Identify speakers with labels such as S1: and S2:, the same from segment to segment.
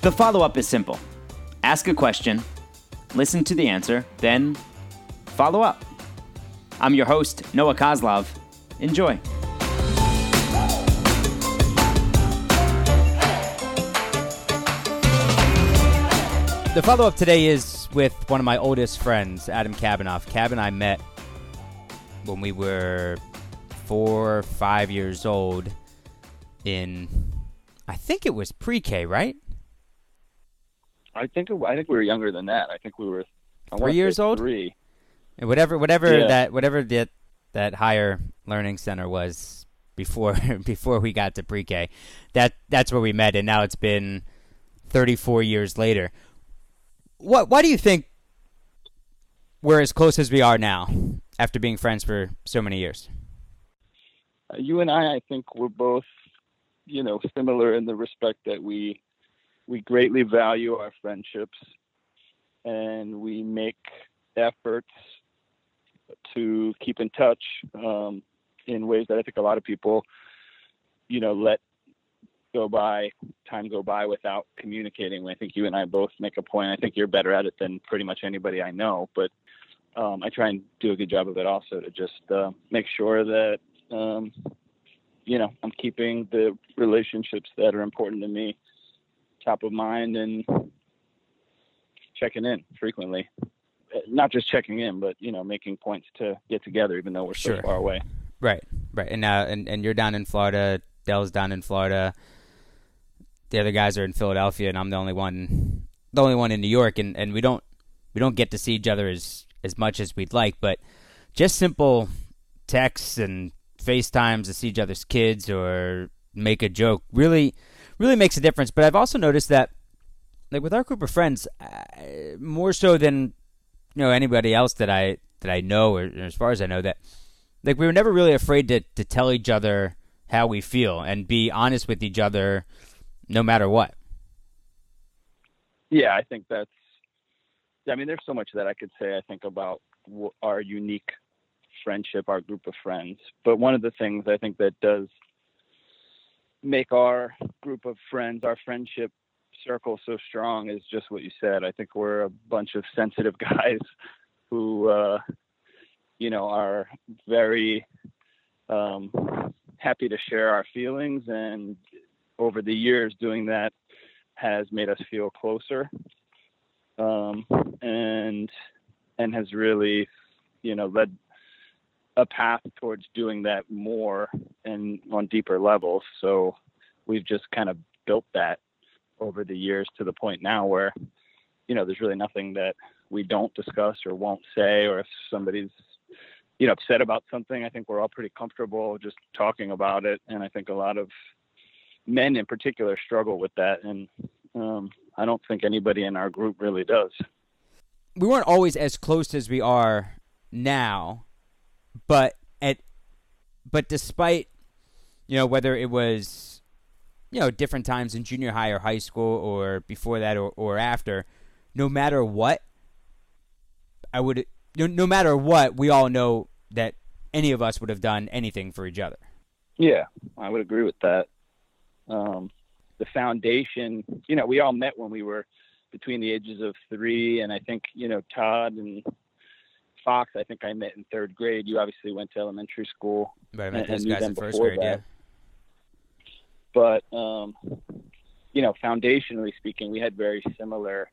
S1: The follow up is simple ask a question, listen to the answer, then follow up. I'm your host, Noah Coslov. Enjoy. The follow up today is with one of my oldest friends, Adam Kabanoff. Cab and I met when we were four, five years old in, I think it was pre K, right?
S2: I think I think we were younger than that. I think we were
S1: three years old.
S2: Three.
S1: Whatever, whatever yeah. that, whatever that that higher learning center was before before we got to pre K. That that's where we met, and now it's been thirty four years later what why do you think we're as close as we are now after being friends for so many years?
S2: Uh, you and I, I think we're both, you know, similar in the respect that we we greatly value our friendships and we make efforts to keep in touch um, in ways that I think a lot of people, you know, let go by, time go by without communicating. I think you and I both make a point. I think you're better at it than pretty much anybody I know, but um, I try and do a good job of it also to just uh, make sure that um, you know I'm keeping the relationships that are important to me top of mind and checking in frequently. Not just checking in, but you know, making points to get together, even though we're so far away.
S1: Right, right, and now, uh, and and you're down in Florida. Dell's down in Florida the other guys are in Philadelphia, and I'm the only one, the only one in New York, and, and we don't we don't get to see each other as as much as we'd like. But just simple texts and FaceTimes to see each other's kids or make a joke really really makes a difference. But I've also noticed that like with our group of friends, uh, more so than you know anybody else that I that I know, or, or as far as I know, that like we were never really afraid to to tell each other how we feel and be honest with each other no matter what.
S2: Yeah, I think that's. I mean, there's so much that I could say. I think about our unique friendship, our group of friends. But one of the things I think that does make our group of friends, our friendship circle so strong is just what you said. I think we're a bunch of sensitive guys who, uh, you know, are very um, happy to share our feelings and over the years doing that has made us feel closer um, and and has really you know led a path towards doing that more and on deeper levels. So we've just kind of built that over the years to the point now where you know there's really nothing that we don't discuss or won't say or if somebody's you know upset about something i think we're all pretty comfortable just talking about it. And i think a lot of men in particular struggle with that, and um, I don't think anybody in our group really does.
S1: We weren't always as close as we are now, but at but despite you know whether it was you know different times in junior high or high school or before that or, or after, no matter what, I would no, no matter what, we all know that any of us would have done anything for each other.
S2: Yeah, I would agree with that um, the foundation. You know, we all met when we were between the ages of three, and I think you know Todd and Fox. I think I met in third grade. You obviously went to elementary school.
S1: But I met and, those guys in first grade, that.
S2: yeah. But um, you know, foundationally speaking, we had very similar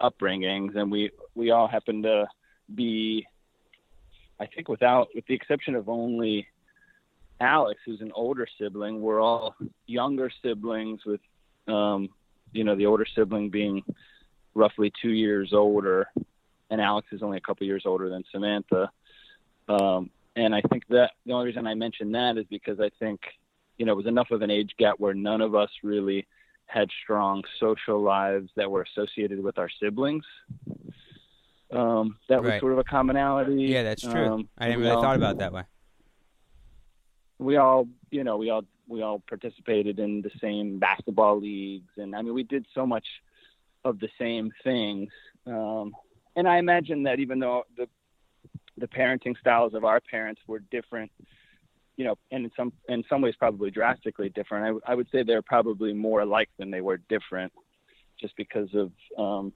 S2: upbringings, and we we all happened to be, I think, without with the exception of only Alex, who's an older sibling, we're all younger siblings with, um, you know, the older sibling being roughly two years older, and Alex is only a couple years older than Samantha. Um, and I think that the only reason I mention that is because I think, you know, it was enough of an age gap where none of us really had strong social lives that were associated with our siblings. Um, that was
S1: right.
S2: sort of a commonality.
S1: Yeah, that's true. Um, I didn't really all, thought about that way
S2: we all, you know, we all we all participated in the same basketball leagues, and I mean, we did so much of the same things. Um, and I imagine that even though the the parenting styles of our parents were different, you know, and in some in some ways probably drastically different. I, I would say they're probably more alike than they were different. just because of um,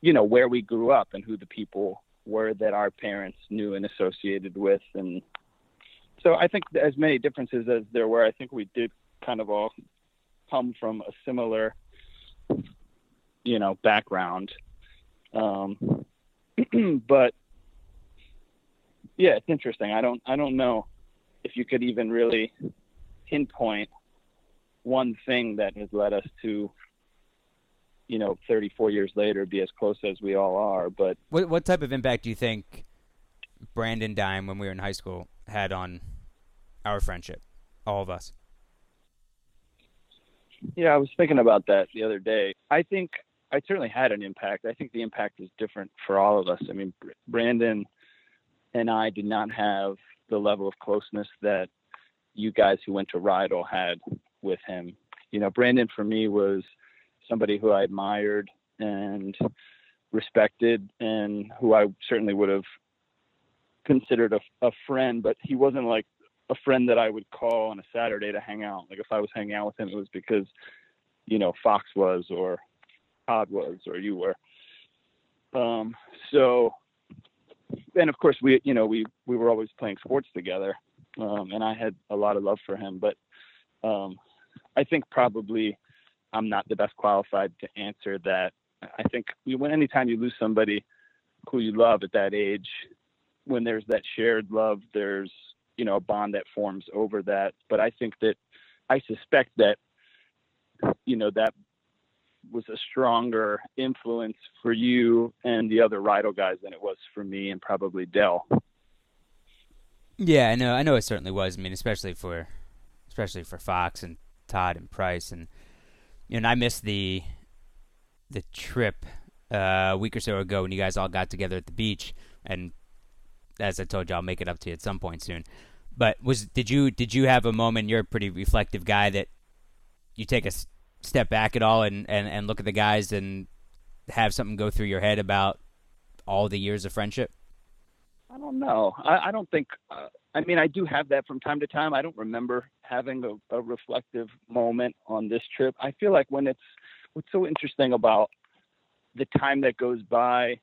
S2: you know where we grew up and who the people were that our parents knew and associated with and so I think as many differences as there were, I think we did kind of all come from a similar, you know, background. Um, but yeah, it's interesting. I don't, I don't know if you could even really pinpoint one thing that has led us to, you know, 34 years later, be as close as we all are. But
S1: what what type of impact do you think Brandon Dime when we were in high school had on our friendship, all of us?
S2: Yeah, I was thinking about that the other day. I think I certainly had an impact. I think the impact is different for all of us. I mean, Brandon and I did not have the level of closeness that you guys who went to Riedel had with him. You know, Brandon for me was somebody who I admired and respected and who I certainly would have considered a, a friend, but he wasn't like a friend that I would call on a Saturday to hang out. Like if I was hanging out with him, it was because, you know, Fox was or Todd was or you were. Um, so, and of course we, you know, we, we were always playing sports together. Um, and I had a lot of love for him, but, um, I think probably I'm not the best qualified to answer that. I think when anytime you lose somebody who you love at that age, when there's that shared love, there's you know a bond that forms over that. But I think that I suspect that you know that was a stronger influence for you and the other Riedel guys than it was for me and probably Dell.
S1: Yeah, I know. I know it certainly was. I mean, especially for, especially for Fox and Todd and Price, and you know, and I missed the, the trip uh, a week or so ago when you guys all got together at the beach, and as I told you, I'll make it up to you at some point soon. But was did you did you have a moment? You're a pretty reflective guy that you take a step back at all and, and, and look at the guys and have something go through your head about all the years of friendship?
S2: I don't know. I, I don't think. Uh, I mean, I do have that from time to time. I don't remember having a, a reflective moment on this trip. I feel like when it's what's so interesting about the time that goes by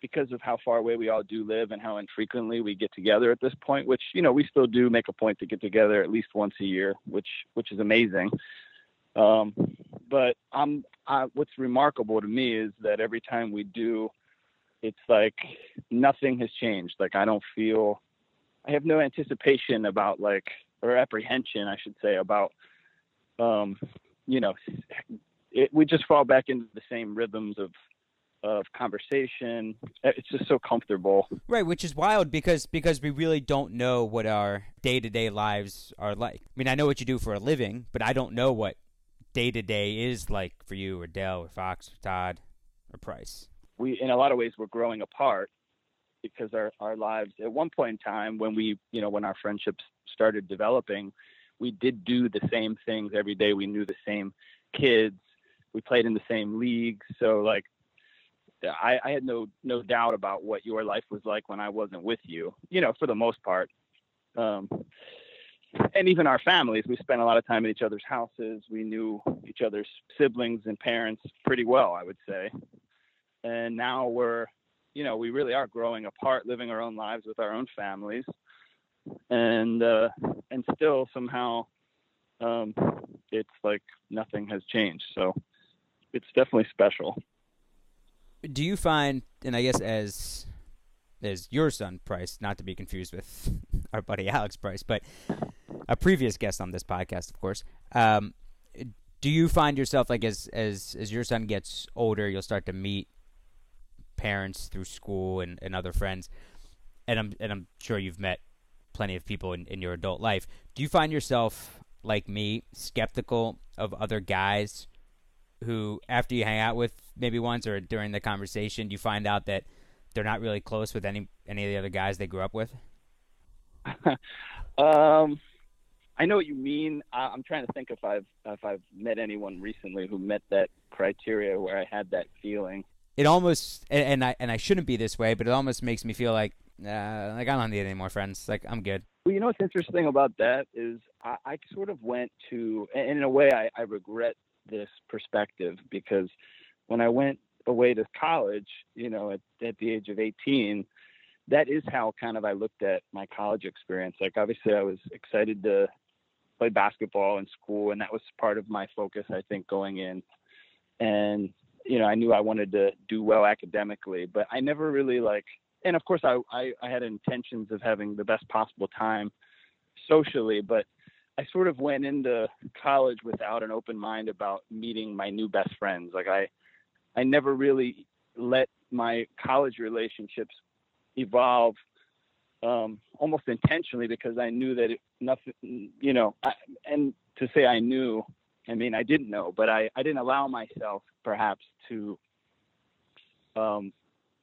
S2: because of how far away we all do live and how infrequently we get together at this point, which you know we still do make a point to get together at least once a year, which which is amazing. Um, but I'm I, what's remarkable to me is that every time we do, it's like nothing has changed. Like I don't feel, I have no anticipation about like or apprehension, I should say, about um, you know, it, we just fall back into the same rhythms of of conversation. It's just so comfortable.
S1: Right, which is wild because because we really don't know what our day to day lives are like. I mean, I know what you do for a living, but I don't know what day to day is like for you or Dell or Fox or Todd or Price.
S2: We, in a lot of ways, we're growing apart because our our lives at one point in time when we you know when our friendships started developing, we did do the same things every day. We knew the same kids. We played in the same leagues. So like I, I had no no doubt about what your life was like when I wasn't with you. You know, for the most part. Um, and even our families, we spent a lot of time at each other's houses. We knew each other's siblings and parents pretty well, I would say. And now we're, you know, we really are growing apart, living our own lives with our own families, and uh, and still somehow, um, it's like nothing has changed. So it's definitely special
S1: do you find, and I guess as as your son Price, not to be confused with our buddy Alex Price, but a previous guest on this podcast, of course. Um, do you find yourself like as as as your son gets older, you'll start to meet parents through school and, and other friends, and I'm and I'm sure you've met plenty of people in, in your adult life. Do you find yourself like me skeptical of other guys who, after you hang out with maybe once or during the conversation, you find out that they're not really close with any any of the other guys they grew up with?
S2: um, I know what you mean. I, am trying to think if I've if I've met anyone recently who met that criteria where I had that feeling.
S1: It almost and, and I and I shouldn't be this way, but it almost makes me feel like uh, like I don't need any more friends. Like I'm good.
S2: Well, you know what's interesting about that is I, I sort of went to, and in a way, I, I regret this perspective because when I went away to college, you know, at, at the age of 18, that is how kind of I looked at my college experience. Like obviously I was excited to play basketball in school and that was part of my focus I think going in. And you know, I knew I wanted to do well academically, but I never really like and of course I, I, I had intentions of having the best possible time socially, but I sort of went into college without an open mind about meeting my new best friends. Like I I never really let my college relationships evolve um, almost intentionally because I knew that it, nothing, you know, I, and to say I knew, I mean, I didn't know, but I, I didn't allow myself perhaps to um,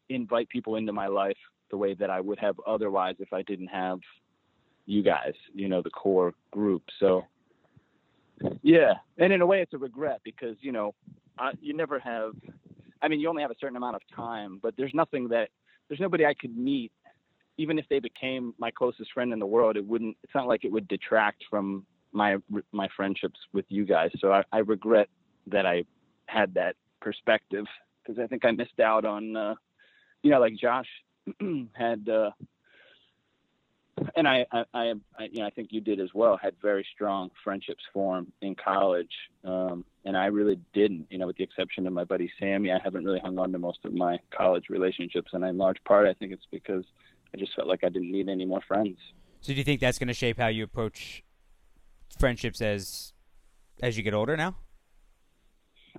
S2: invite people into my life the way that I would have otherwise if I didn't have you guys, you know, the core group. So, yeah. And in a way, it's a regret because, you know, I, you never have, I mean, you only have a certain amount of time, but there's nothing that, there's nobody I could meet even if they became my closest friend in the world, it wouldn't. It's not like it would detract from my my friendships with you guys. So I, I regret that I had that perspective because I think I missed out on, uh, you know, like Josh had, uh, and I, I, I, you know, I think you did as well. Had very strong friendships form in college, um, and I really didn't. You know, with the exception of my buddy Sammy, I haven't really hung on to most of my college relationships, and in large part, I think it's because I just felt like I didn't need any more friends.
S1: So do you think that's going to shape how you approach friendships as as you get older now?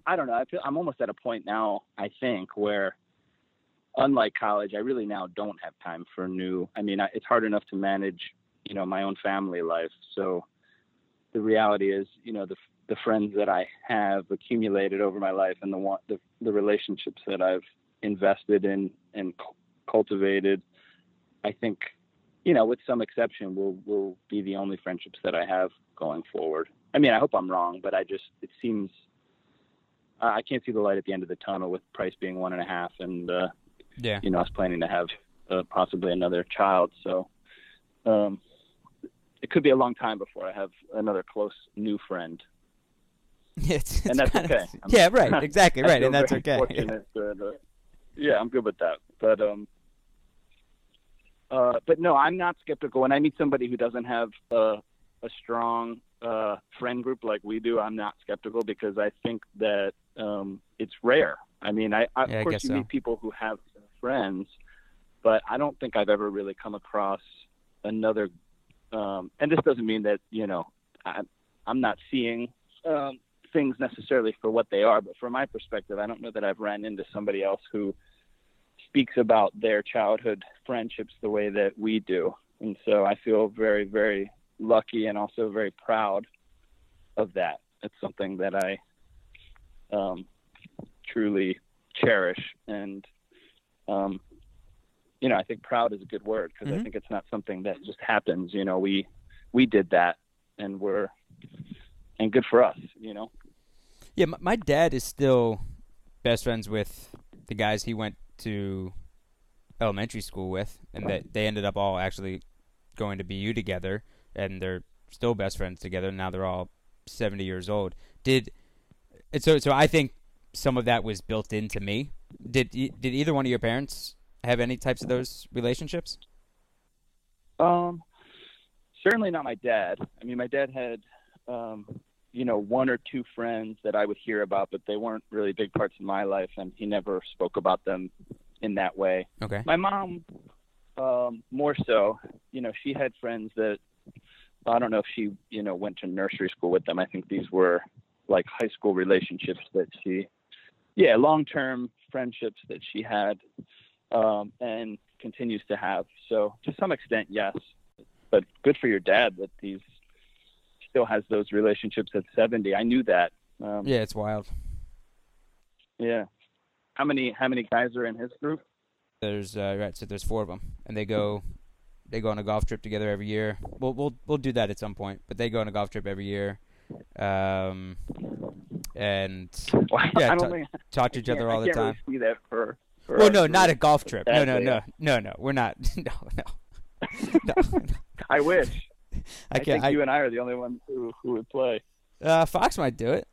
S2: I don't know. I feel I'm almost at a point now. I think where, unlike college, I really now don't have time for new. I mean, I, it's hard enough to manage, you know, my own family life. So the reality is, you know, the the friends that I have accumulated over my life and the the the relationships that I've invested in and cultivated I think, you know, with some exception, will will be the only friendships that I have going forward. I mean, I hope I'm wrong, but I just it seems I can't see the light at the end of the tunnel with Price being one and a half, and uh,
S1: yeah,
S2: you know, I was planning to have uh, possibly another child, so um, it could be a long time before I have another close new friend.
S1: it's, it's
S2: and that's okay.
S1: Of, yeah, right, exactly, right, and that's okay.
S2: Yeah. uh, yeah, I'm good with that, but um, uh, but no, I'm not skeptical. When I meet somebody who doesn't have a, a strong uh, friend group like we do, I'm not skeptical because I think that um, it's rare. I mean, I, I
S1: yeah,
S2: of course
S1: I
S2: you
S1: so.
S2: meet people who have friends, but I don't think I've ever really come across another. Um, and this doesn't mean that you know I, I'm not seeing um, things necessarily for what they are, but from my perspective, I don't know that I've ran into somebody else who speaks about their childhood friendships the way that we do. And so I feel very, very lucky and also very proud of that. It's something that I um, truly cherish. And, um, you know, I think proud is a good word because
S1: mm-hmm.
S2: I think it's not something that just happens. You know, we, we did that and we're, and good for us, you know?
S1: Yeah, my dad is still best friends with the guys he went to elementary school with, and that they ended up all actually going to BU together, and they're still best friends together. Now they're all seventy years old. Did and so? So I think some of that was built into me. Did did either one of your parents have any types of those relationships?
S2: Um, certainly not my dad. I mean, my dad had, um, you know, one or two friends that I would hear about, but they weren't really big parts of my life, and he never spoke about them in that way.
S1: Okay.
S2: My mom, um, more so, you know, she had friends that I don't know if she, you know, went to nursery school with them. I think these were like high school relationships that she, yeah, long-term friendships that she had um, and continues to have. So to some extent, yes, but good for your dad that he's still has those relationships at 70. I knew that. Um,
S1: yeah, it's wild.
S2: Yeah. How many how many guys are in his group?
S1: There's uh, right, so there's four of them, and they go they go on a golf trip together every year. We'll we'll we'll do that at some point, but they go on a golf trip every year. Um, and
S2: well,
S1: yeah,
S2: I don't
S1: talk, to each other all
S2: I
S1: the time.
S2: Really see that for, for
S1: well, no, not a golf trip. No, no, no, no, no. We're not. No, no, no.
S2: I wish.
S1: I
S2: I,
S1: can't.
S2: think
S1: I,
S2: you and I are the only ones who, who would play.
S1: uh, Fox might do it.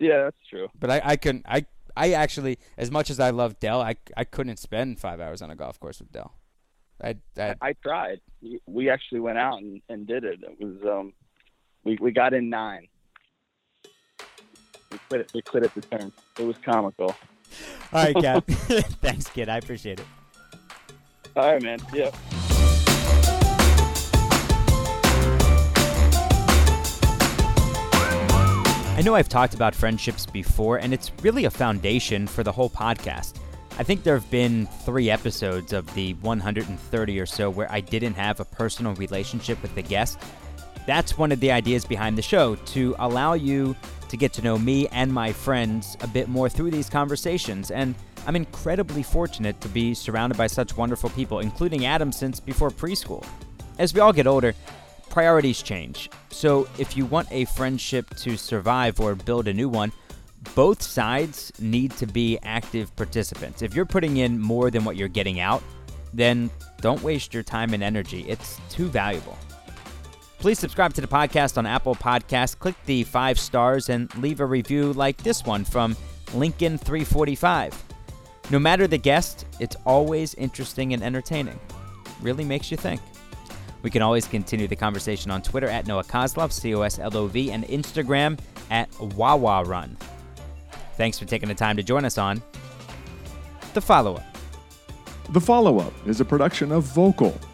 S2: Yeah, that's true.
S1: But I, I couldn't. I I actually, as much as I love Dell, I, I couldn't spend five hours on a golf course with Dell. I I,
S2: I tried. We actually went out and, and did it. It was um, we we got in nine. We quit it. We quit at the turn. It was comical.
S1: All right, Cab. Thanks, kid. I appreciate it.
S2: All right, man. Yeah.
S1: I know I've talked about friendships before, and it's really a foundation for the whole podcast. I think there have been three episodes of the 130 or so where I didn't have a personal relationship with the guest. That's one of the ideas behind the show to allow you to get to know me and my friends a bit more through these conversations. And I'm incredibly fortunate to be surrounded by such wonderful people, including Adam since before preschool. As we all get older, priorities change. So if you want a friendship to survive or build a new one, both sides need to be active participants. If you're putting in more than what you're getting out, then don't waste your time and energy. It's too valuable. Please subscribe to the podcast on Apple Podcasts. Click the five stars and leave a review like this one from Lincoln345. No matter the guest, it's always interesting and entertaining. Really makes you think. We can always continue the conversation on Twitter at Noah Coslov, C O S L O V, and Instagram at Wawa Run. Thanks for taking the time to join us on The Follow Up.
S3: The Follow Up is a production of Vokal.